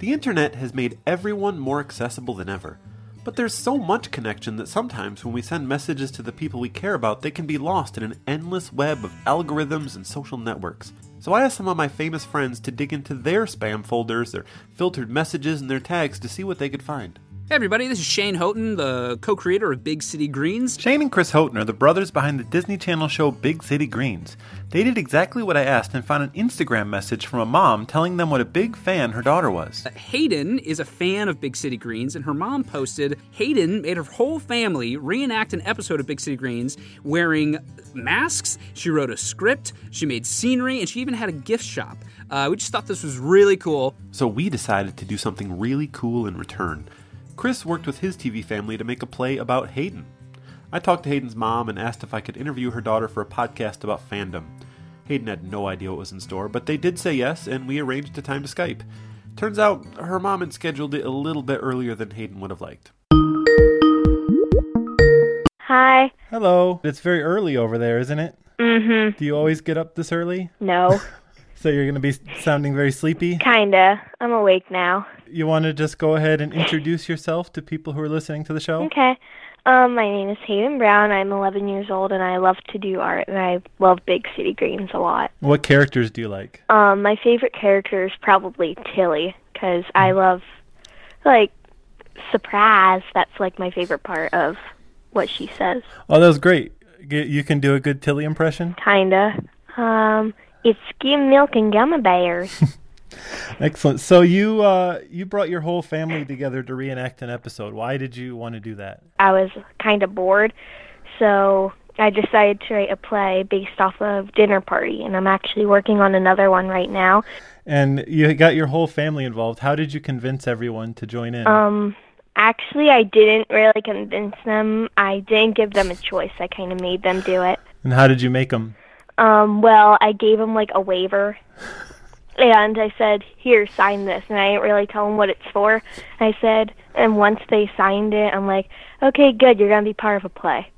The internet has made everyone more accessible than ever. But there's so much connection that sometimes when we send messages to the people we care about, they can be lost in an endless web of algorithms and social networks. So I asked some of my famous friends to dig into their spam folders, their filtered messages, and their tags to see what they could find. Hey everybody, this is Shane Houghton, the co-creator of Big City Greens. Shane and Chris Houghton are the brothers behind the Disney Channel show Big City Greens. They did exactly what I asked and found an Instagram message from a mom telling them what a big fan her daughter was. Hayden is a fan of Big City Greens, and her mom posted Hayden made her whole family reenact an episode of Big City Greens wearing masks. She wrote a script, she made scenery, and she even had a gift shop. Uh, we just thought this was really cool. So we decided to do something really cool in return. Chris worked with his TV family to make a play about Hayden. I talked to Hayden's mom and asked if I could interview her daughter for a podcast about fandom. Hayden had no idea what was in store, but they did say yes, and we arranged a time to Skype. Turns out her mom had scheduled it a little bit earlier than Hayden would have liked. Hi. Hello. It's very early over there, isn't it? Mm hmm. Do you always get up this early? No. So you're going to be sounding very sleepy? Kinda. I'm awake now. You want to just go ahead and introduce yourself to people who are listening to the show? Okay. Um, my name is Hayden Brown. I'm 11 years old, and I love to do art, and I love Big City Greens a lot. What characters do you like? Um, my favorite character is probably Tilly, because I love, like, surprise. That's, like, my favorite part of what she says. Oh, that was great. G- You can do a good Tilly impression? Kinda. Um, it's skim milk and gummy bears. Excellent. So you uh, you brought your whole family together to reenact an episode. Why did you want to do that? I was kind of bored, so I decided to write a play based off of Dinner Party, and I'm actually working on another one right now. And you got your whole family involved. How did you convince everyone to join in? Um, actually, I didn't really convince them. I didn't give them a choice. I kind of made them do it. and how did you make them? Um, well, I gave them like a waiver, and I said, "Here, sign this." And I didn't really tell them what it's for. I said, and once they signed it, I'm like, "Okay, good. You're gonna be part of a play."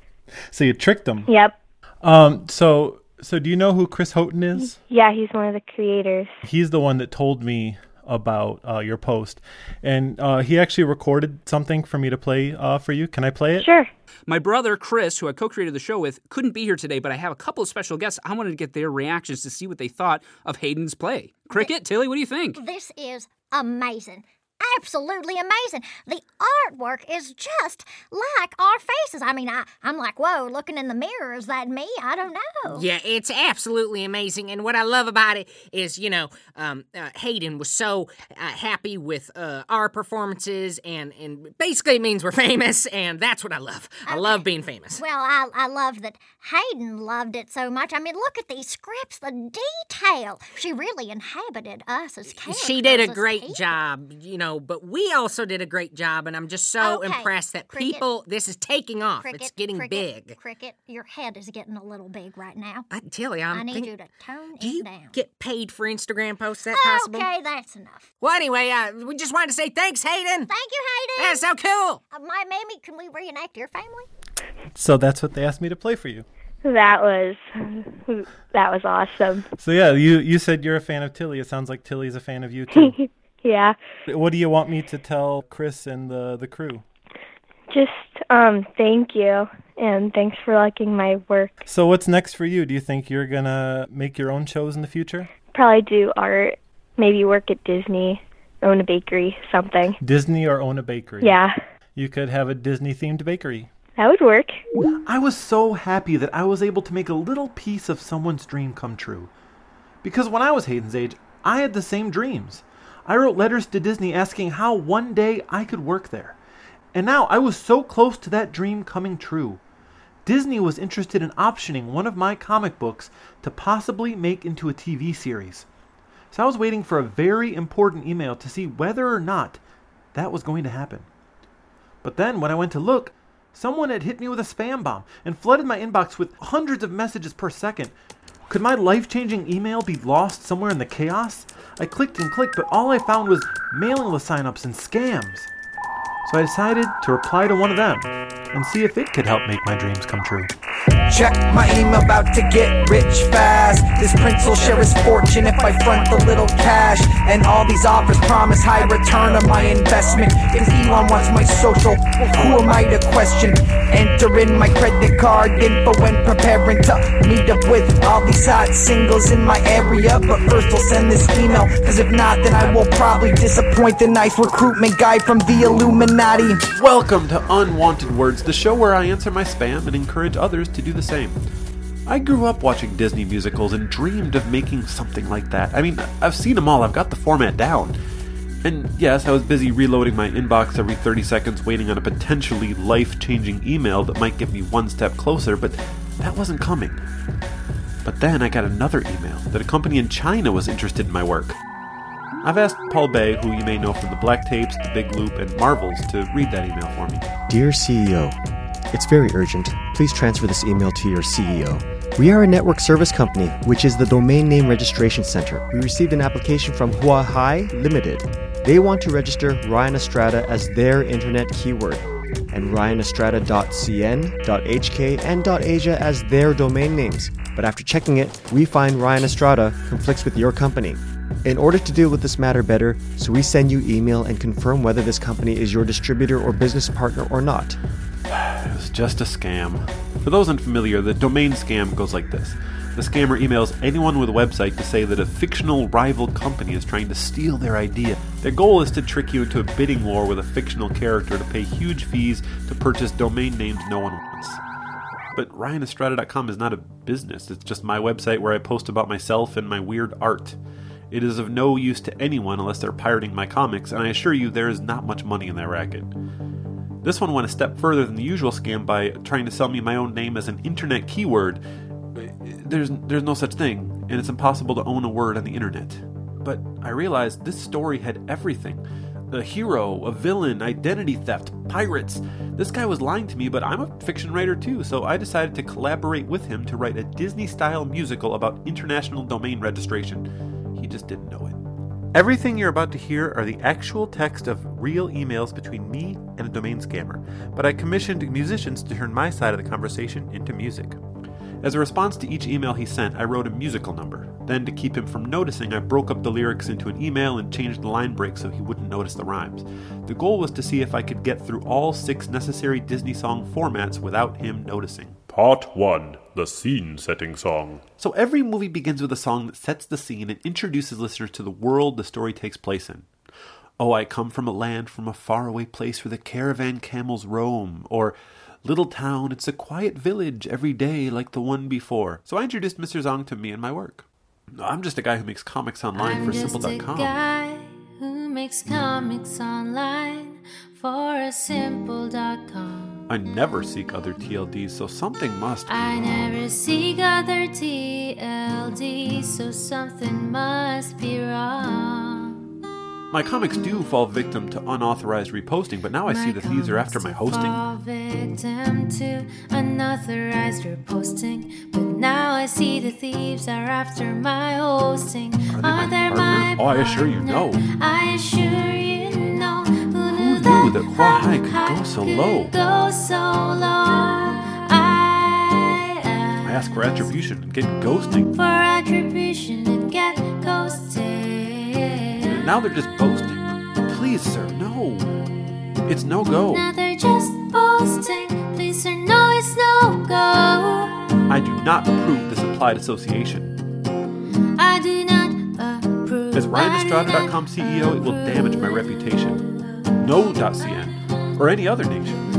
So you tricked them. Yep. Um. So so do you know who Chris Houghton is? Yeah, he's one of the creators. He's the one that told me about uh, your post, and uh, he actually recorded something for me to play uh, for you. Can I play it? Sure. My brother Chris, who I co-created the show with, couldn't be here today, but I have a couple of special guests. I wanted to get their reactions to see what they thought of Hayden's play. Cricket, Tilly, what do you think? This is amazing. Absolutely amazing. The artwork is just like our faces. I mean, I, I'm like, whoa, looking in the mirror, is that me? I don't know. Yeah, it's absolutely amazing. And what I love about it is, you know, um, uh, Hayden was so uh, happy with uh, our performances, and, and basically it means we're famous, and that's what I love. I love being famous. Well, I, I love that Hayden loved it so much. I mean, look at these scripts, the detail. She really inhabited us as characters. She did a great people. job, you know, but we also did a great job, and I'm just so Okay, impressed that Cricket. people, this is taking off. Cricket, it's getting Cricket, big. Cricket, your head is getting a little big right now. I tell you, I'm I need think- you to tone Do it you down. get paid for Instagram posts? Is that possible? Okay, that's enough. Well, anyway, uh, we just wanted to say thanks, Hayden. Thank you, Hayden. That's so cool. Uh, my mammy, can we reenact your family? So that's what they asked me to play for you. That was that was awesome. So yeah, you you said you're a fan of Tilly. It sounds like Tilly's a fan of you too. Yeah. what do you want me to tell Chris and the the crew? Just um thank you and thanks for liking my work. So what's next for you? Do you think you're gonna make your own shows in the future? Probably do art, maybe work at Disney, own a bakery, something. Disney or own a bakery? Yeah. You could have a Disney themed bakery. That would work. I was so happy that I was able to make a little piece of someone's dream come true. Because when I was Hayden's age, I had the same dreams. I wrote letters to Disney asking how one day I could work there. And now I was so close to that dream coming true. Disney was interested in optioning one of my comic books to possibly make into a TV series. So I was waiting for a very important email to see whether or not that was going to happen. But then when I went to look, someone had hit me with a spam bomb and flooded my inbox with hundreds of messages per second. Could my life changing email be lost somewhere in the chaos? I clicked and clicked, but all I found was mailing list signups and scams. So I decided to reply to one of them and see if it could help make my dreams come true. Check my email, about to get rich fast. This prince will share his fortune if I front the little cash. And all these offers promise high return on my investment. Cause Elon wants my social, who am I to question? Enter in my credit card info when preparing to meet up with all these hot singles in my area. But first I'll send this email, cause if not, then I will probably disappoint the nice recruitment guy from the Illuminati. Welcome to Unwanted Words, the show where I answer my spam and encourage others to do the same. I grew up watching Disney musicals and dreamed of making something like that. I mean, I've seen them all, I've got the format down. And yes, I was busy reloading my inbox every 30 seconds, waiting on a potentially life changing email that might get me one step closer, but that wasn't coming. But then I got another email that a company in China was interested in my work. I've asked Paul Bae, who you may know from the Black Tapes, the Big Loop, and Marvels, to read that email for me. Dear CEO, it's very urgent. Please transfer this email to your CEO. We are a network service company, which is the Domain Name Registration Center. We received an application from Huahai Limited. They want to register Ryan Estrada as their internet keyword and ryanestrada.cn, .hk, and .asia as their domain names. But after checking it, we find Ryan Estrada conflicts with your company. In order to deal with this matter better, so we send you email and confirm whether this company is your distributor or business partner or not. It was just a scam. For those unfamiliar, the domain scam goes like this. The scammer emails anyone with a website to say that a fictional rival company is trying to steal their idea. Their goal is to trick you into a bidding war with a fictional character to pay huge fees to purchase domain names no one wants. But RyanEstrada.com is not a business, it's just my website where I post about myself and my weird art. It is of no use to anyone unless they're pirating my comics, and I assure you there is not much money in that racket. This one went a step further than the usual scam by trying to sell me my own name as an internet keyword. There's there's no such thing, and it's impossible to own a word on the internet. But I realized this story had everything. A hero, a villain, identity theft, pirates. This guy was lying to me, but I'm a fiction writer too, so I decided to collaborate with him to write a Disney style musical about international domain registration. He just didn't know it. Everything you're about to hear are the actual text of real emails between me and a domain scammer, but I commissioned musicians to turn my side of the conversation into music. As a response to each email he sent, I wrote a musical number. Then, to keep him from noticing, I broke up the lyrics into an email and changed the line breaks so he wouldn't notice the rhymes. The goal was to see if I could get through all six necessary Disney song formats without him noticing. Part 1 The Scene Setting Song. So every movie begins with a song that sets the scene and introduces listeners to the world the story takes place in. Oh, I come from a land from a faraway place where the caravan camels roam, or Little town, it's a quiet village every day like the one before. So I introduced Mr. Zong to me and my work. I'm just a guy who makes comics online I'm for just simple.com. a guy who makes comics online for a simple.com. I never seek other TLDs, so something must be I wrong. never seek other TLD, so something must be wrong. My comics do fall victim to unauthorized reposting, but now I see the thieves are after my hosting. Fall victim to unauthorized reposting, but now I see the thieves are after my hosting. Are they my partner? Oh, I assure you no. I assure you knew that Huahai could go so low? Go so low. I ask for attribution and get ghosting. for attribution and get ghosted. And now they're just boasting. Please, sir, no. It's no go. Now they're just boasting. Please, sir, no, it's no go. I do not approve this implied association. I do not approve. As RyanEstrada.com CEO, it will damage my reputation. No.cn or any other nation.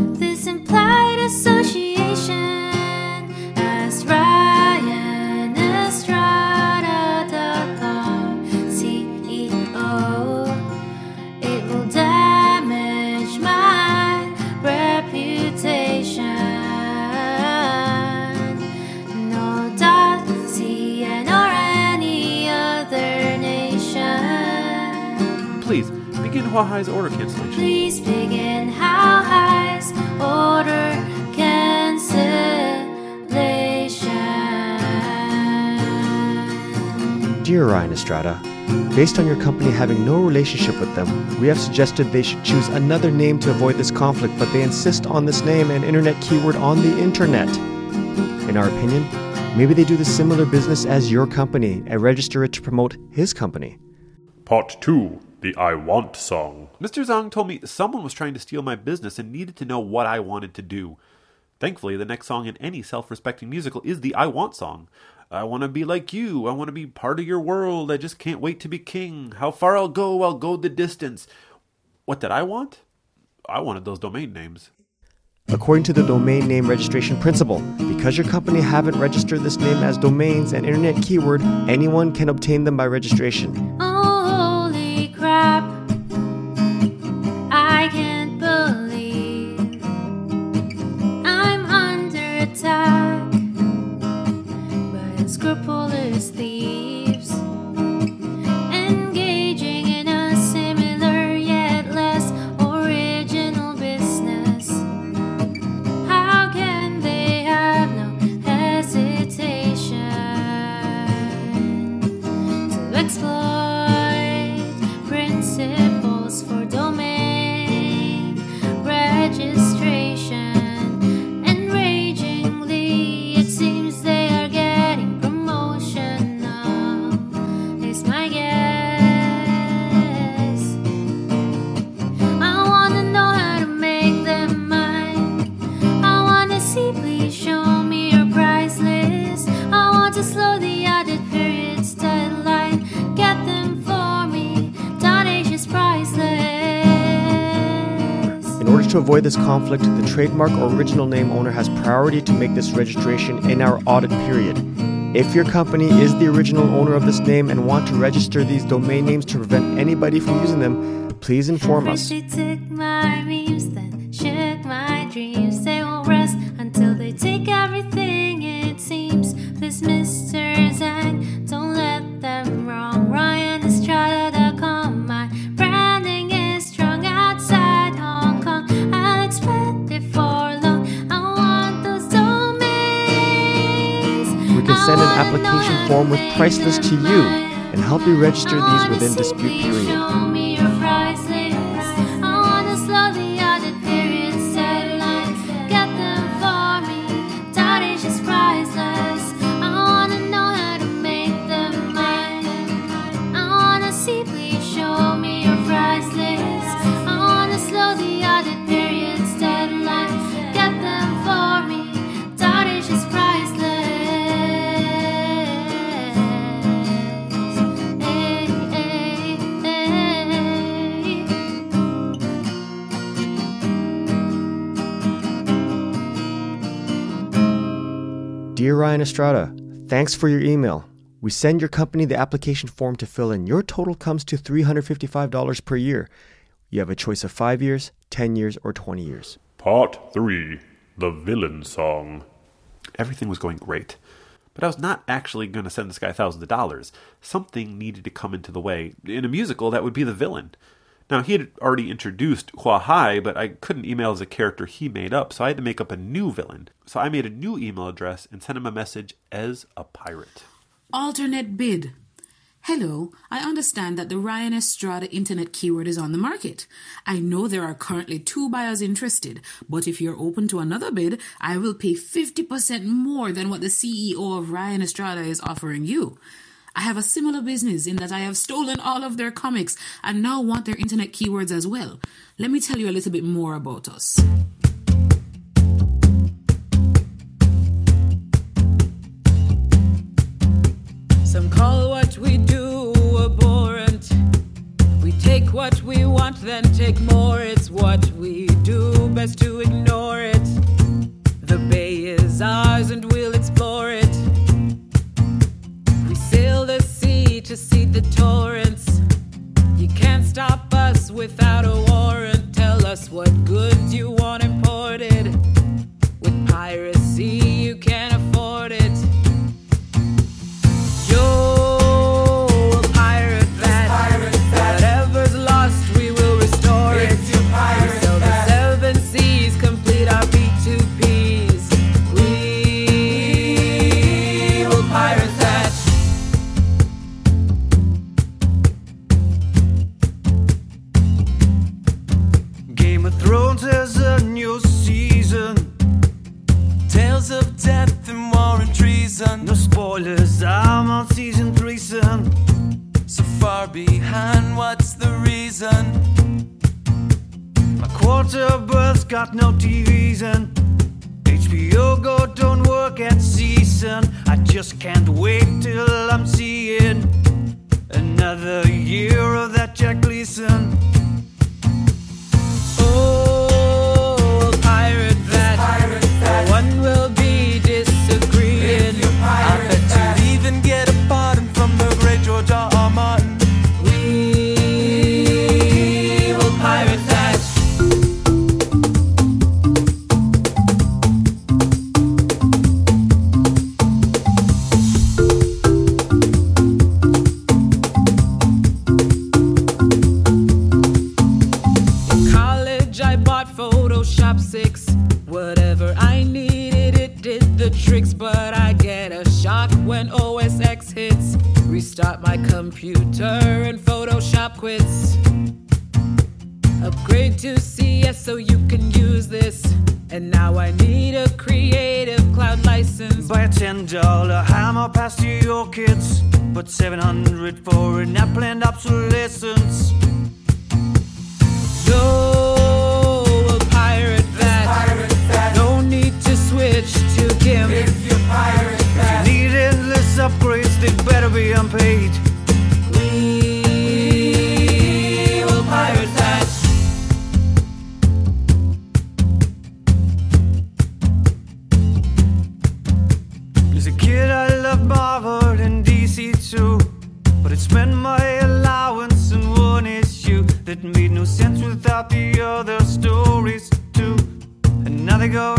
Begin Huahai's order cancellation. Please begin Huahai's order cancellation. Dear Ryan Estrada, based on your company having no relationship with them, we have suggested they should choose another name to avoid this conflict, but they insist on this name and internet keyword on the internet. in our opinion, maybe they do the similar business as your company and register it to promote his company. Part 2 The I Want song. Mr. Zhang told me someone was trying to steal my business and needed to know what I wanted to do. Thankfully, the next song in any self respecting musical is the I Want song. I want to be like you. I want to be part of your world. I just can't wait to be king. How far I'll go, I'll go the distance. What did I want? I wanted those domain names. According to the domain name registration principle, because your company haven't registered this name as domains and internet keyword, anyone can obtain them by registration. Oh, to avoid this conflict, the trademark or original name owner has priority to make this registration in our audit period. If your company is the original owner of this name and want to register these domain names to prevent anybody from using them, please inform us. Send an application form with price list to you and help you register these within dispute period. Dear Ryan Estrada, thanks for your email. We send your company the application form to fill in. Your total comes to $355 per year. You have a choice of 5 years, 10 years, or 20 years. Part 3 The Villain Song. Everything was going great. But I was not actually going to send this guy thousands of dollars. Something needed to come into the way. In a musical, that would be the villain. Now, he had already introduced Hua Hai, but I couldn't email as a character he made up, so I had to make up a new villain. So I made a new email address and sent him a message as a pirate. Alternate bid. Hello, I understand that the Ryan Estrada internet keyword is on the market. I know there are currently two buyers interested, but if you're open to another bid, I will pay 50% more than what the CEO of Ryan Estrada is offering you. I have a similar business in that I have stolen all of their comics and now want their internet keywords as well. Let me tell you a little bit more about us. Some call what we do abhorrent. We take what we want, then take more. It's what we do, best to ignore No spoilers, I'm on season three, son. So far behind, what's the reason? My quarter berth's got no TVs and HBO Go don't work at season. I just can't wait till I'm seeing another year of that Jack Gleeson. Oh, pirate that. One will be tricks. But I get a shock when OS X hits. Restart my computer and Photoshop quits. Upgrade to CS so you can use this. And now I need a creative cloud license. Buy a ten dollar hammer pass to your kids. But 700 for an app planned obsolescence. No, GIMP. If you pirate that. If you need endless upgrades, they better be unpaid. We will pirate that. As a kid, I loved Marvel and DC too. But it spent my allowance in one issue that made no sense without the other stories too. And now they go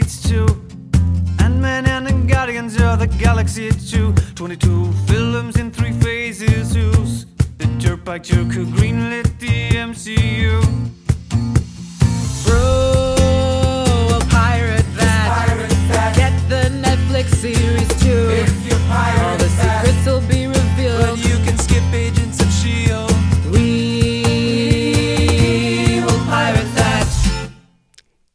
seats too. Ant-Man and the Guardians of the Galaxy too. 22 films in three phases. Who's the dirtbag jerk who greenlit the MCU? Bro, I'll pirate that. Get the Netflix series too. If you pirate All the secrets will be revealed. But you can skip Agents of S.H.I.E.L.D. We will pirate that.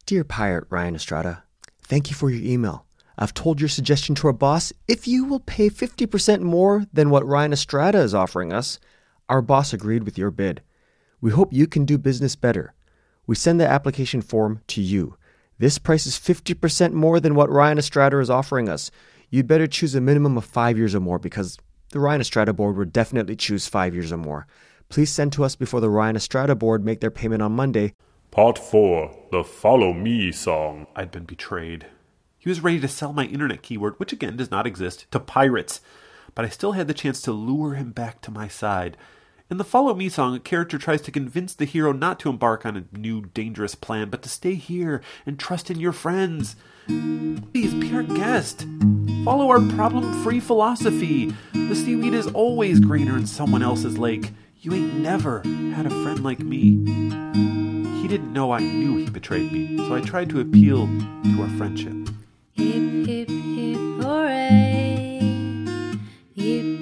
Dear Pirate Ryan Estrada, thank you for your email. I've told your suggestion to our boss. If you will pay 50% more than what Ryan Estrada is offering us, our boss agreed with your bid. We hope you can do business better. We send the application form to you. This price is 50% more than what Ryan Estrada is offering us. You'd better choose a minimum of five years or more because the Ryan Estrada board would definitely choose five years or more. Please send to us before the Ryan Estrada board make their payment on Monday. Part 4 The Follow Me song. I'd been betrayed. He was ready to sell my internet keyword, which again does not exist, to pirates. But I still had the chance to lure him back to my side. In the Follow Me song, a character tries to convince the hero not to embark on a new dangerous plan, but to stay here and trust in your friends. Please be our guest. Follow our problem free philosophy. The seaweed is always greener in someone else's lake. You ain't never had a friend like me. Didn't know I knew he betrayed me, so I tried to appeal to our friendship. Hip, hip, hip, hooray. Yip,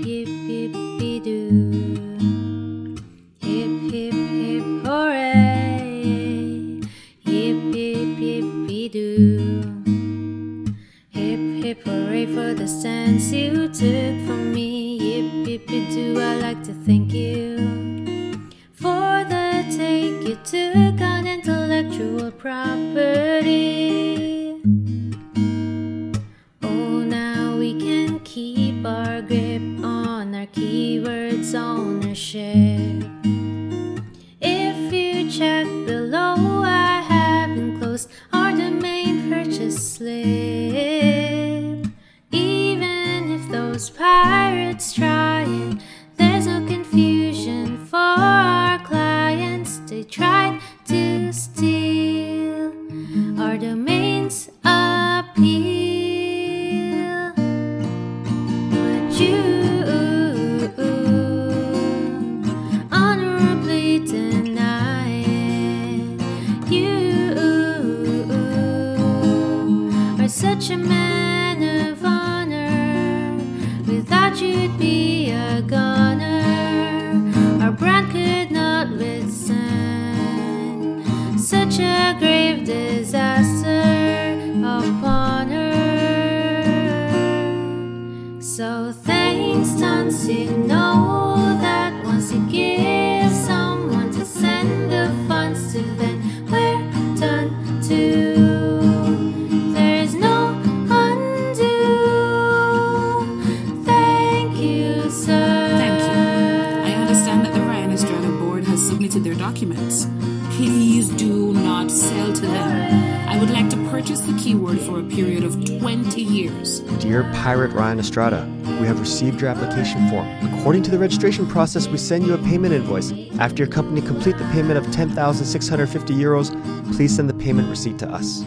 Dear Pirate Ryan Estrada, we have received your application form. According to the registration process, we send you a payment invoice. After your company complete the payment of 10,650 euros, please send the payment receipt to us.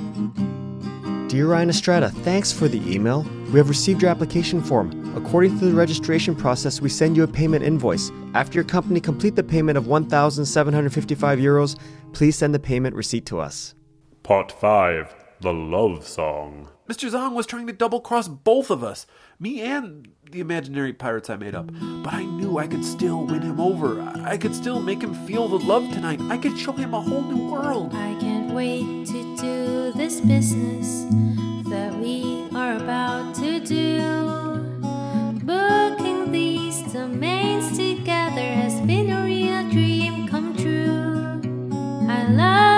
Dear Ryan Estrada, thanks for the email. We have received your application form. According to the registration process, we send you a payment invoice. After your company complete the payment of 1,755 euros, please send the payment receipt to us. Part 5 The Love Song. Mr. Zong was trying to double cross both of us, me and the imaginary pirates I made up. But I knew I could still win him over. I could still make him feel the love tonight. I could show him a whole new world. I can't wait to do this business that we are about to do. Booking these domains together has been a real dream come true. I love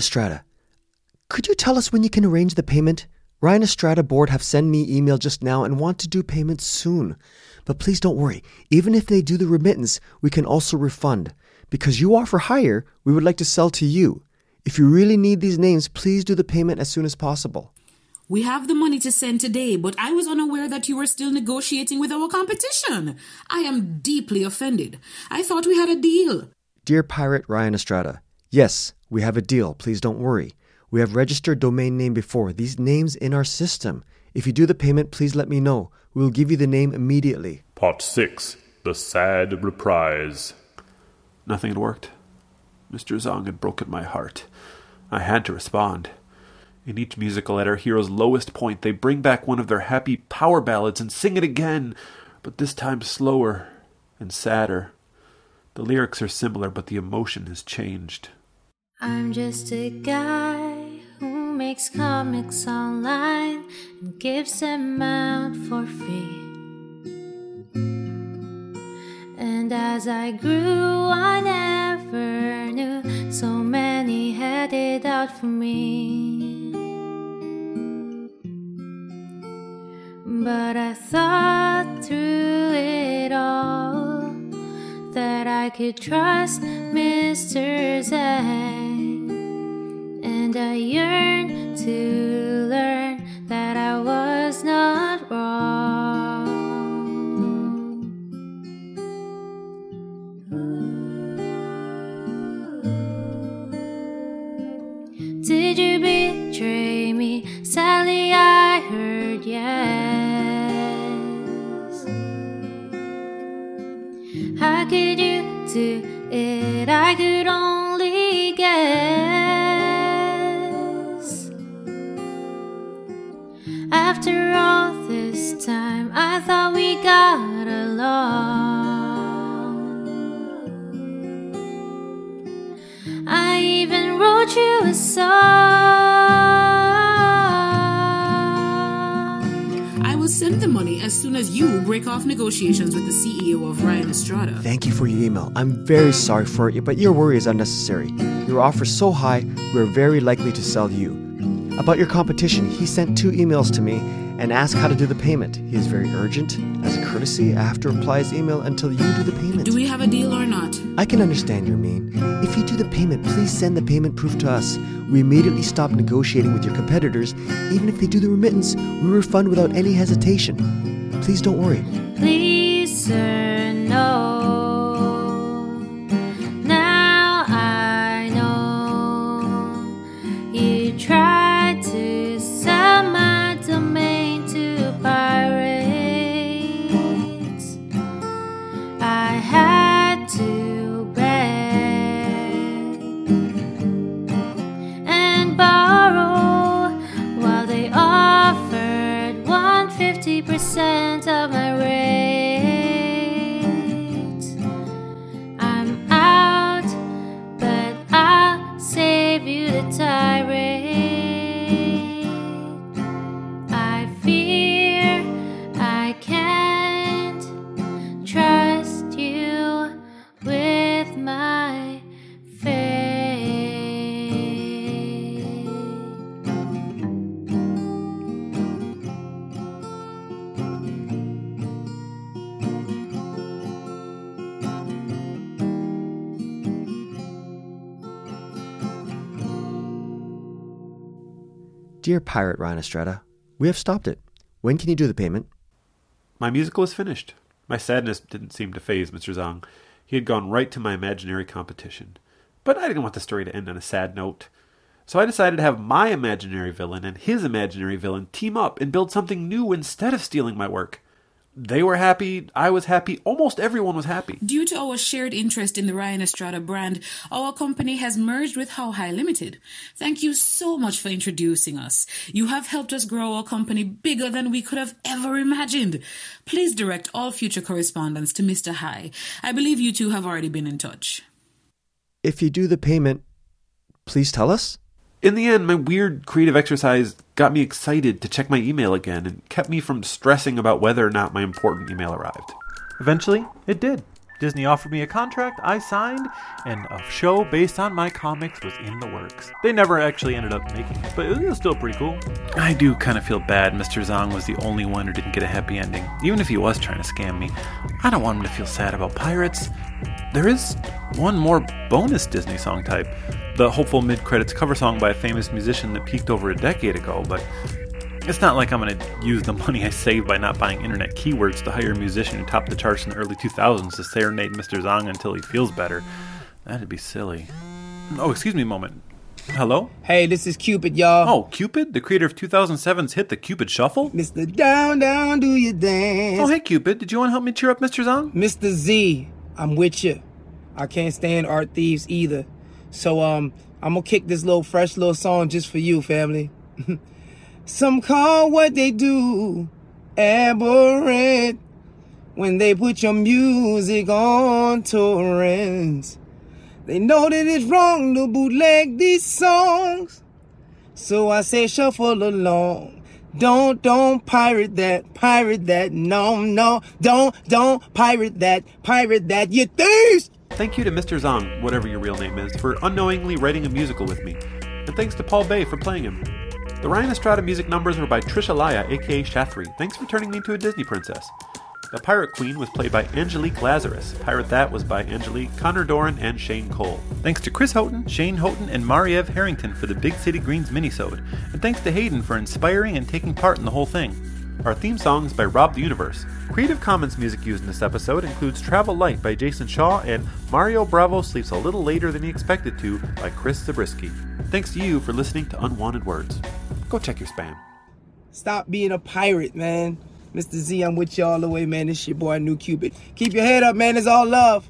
Estrada, could you tell us when you can arrange the payment? Ryan Estrada board have sent me email just now and want to do payment soon. But please don't worry. Even if they do the remittance, we can also refund. Because you are for hire, we would like to sell to you. If you really need these names, please do the payment as soon as possible. We have the money to send today, but I was unaware that you were still negotiating with our competition. I am deeply offended. I thought we had a deal. Dear Pirate Ryan Estrada, yes, we have a deal. Please don't worry. We have registered domain name before. These names in our system. If you do the payment, please let me know. We will give you the name immediately. Part 6 The Sad Reprise. Nothing had worked. Mr. Zong had broken my heart. I had to respond. In each musical, at our hero's lowest point, they bring back one of their happy power ballads and sing it again, but this time slower and sadder. The lyrics are similar, but the emotion has changed. I'm just a guy who makes comics online and gives them out for free. And as I grew, I never knew so many had it out for me. But I thought through it all that I could trust Mr. Zhang. And I yearned the money as soon as you break off negotiations with the CEO of Ryan Estrada. Thank you for your email. I'm very sorry for it, but your worry is unnecessary. Your offer is so high, we're very likely to sell you. About your competition, he sent two emails to me and ask how to do the payment. He is very urgent. As a courtesy, I have to reply his email until you do the payment. Do we have a deal or not? I can understand your mean. If you do the payment, please send the payment proof to us. We immediately stop negotiating with your competitors. Even if they do the remittance, we refund without any hesitation. Please don't worry. Please, sir, and borrow while they offered 150% of my Dear Pirate Ryan Estrada, we have stopped it. When can you do the payment? My musical is finished. My sadness didn't seem to phase Mr. Zong. He had gone right to my imaginary competition. But I didn't want the story to end on a sad note. So I decided to have my imaginary villain and his imaginary villain team up and build something new instead of stealing my work. They were happy, I was happy, almost everyone was happy. Due to our shared interest in the Ryan Estrada brand, our company has merged with Huahai Limited. Thank you so much for introducing us. You have helped us grow our company bigger than we could have ever imagined. Please direct all future correspondence to Mr. High. I believe you two have already been in touch. If you do the payment, please tell us. In the end, my weird creative exercise got me excited to check my email again and kept me from stressing about whether or not my important email arrived. Eventually, it did. Disney offered me a contract, I signed, and a show based on my comics was in the works. They never actually ended up making it, but it was still pretty cool. I do kind of feel bad Mr. Zong was the only one who didn't get a happy ending, even if he was trying to scam me. I don't want him to feel sad about pirates. There is one more bonus Disney song type the hopeful mid credits cover song by a famous musician that peaked over a decade ago, but it's not like I'm going to use the money I saved by not buying internet keywords to hire a musician who topped the charts in the early 2000s to serenade Mr. Zong until he feels better. That'd be silly. Oh, excuse me a moment. Hello? Hey, this is Cupid, y'all. Oh, Cupid, the creator of 2007's hit The Cupid Shuffle? Mr. Down, Down, do you dance? Oh, hey, Cupid, did you want to help me cheer up Mr. Zong? Mr. Z, I'm with you. I can't stand art thieves either. So, um, I'm gonna kick this little fresh little song just for you, family. Some call what they do aberrant when they put your music on torrents. They know that it's wrong to bootleg these songs. So I say shuffle along. Don't, don't pirate that, pirate that, no, no. Don't, don't pirate that, pirate that, you thieves! Thank you to Mr. Zong, whatever your real name is, for unknowingly writing a musical with me. And thanks to Paul Bae for playing him. The Ryan Estrada music numbers were by Trisha Laya, aka Shathri. Thanks for turning me into a Disney princess. The Pirate Queen was played by Angelique Lazarus. Pirate That was by Angelique, Connor Doran, and Shane Cole. Thanks to Chris Houghton, Shane Houghton, and Marieve Herington for the Big City Greens minisode. And thanks to Hayden for inspiring and taking part in the whole thing. Our theme song is by Rob the Universe. Creative Commons music used in this episode includes Travel Light by Jason Shaw and Mario Bava Sleeps a Little Later Than He Expected to by Chris Zabriskie. Thanks to you for listening to Unwanted Words. Go check your spam. Stop being a pirate, man. Mr. Z, I'm with you all the way, man. This your boy, New Cupid. Keep your head up, man. It's all love.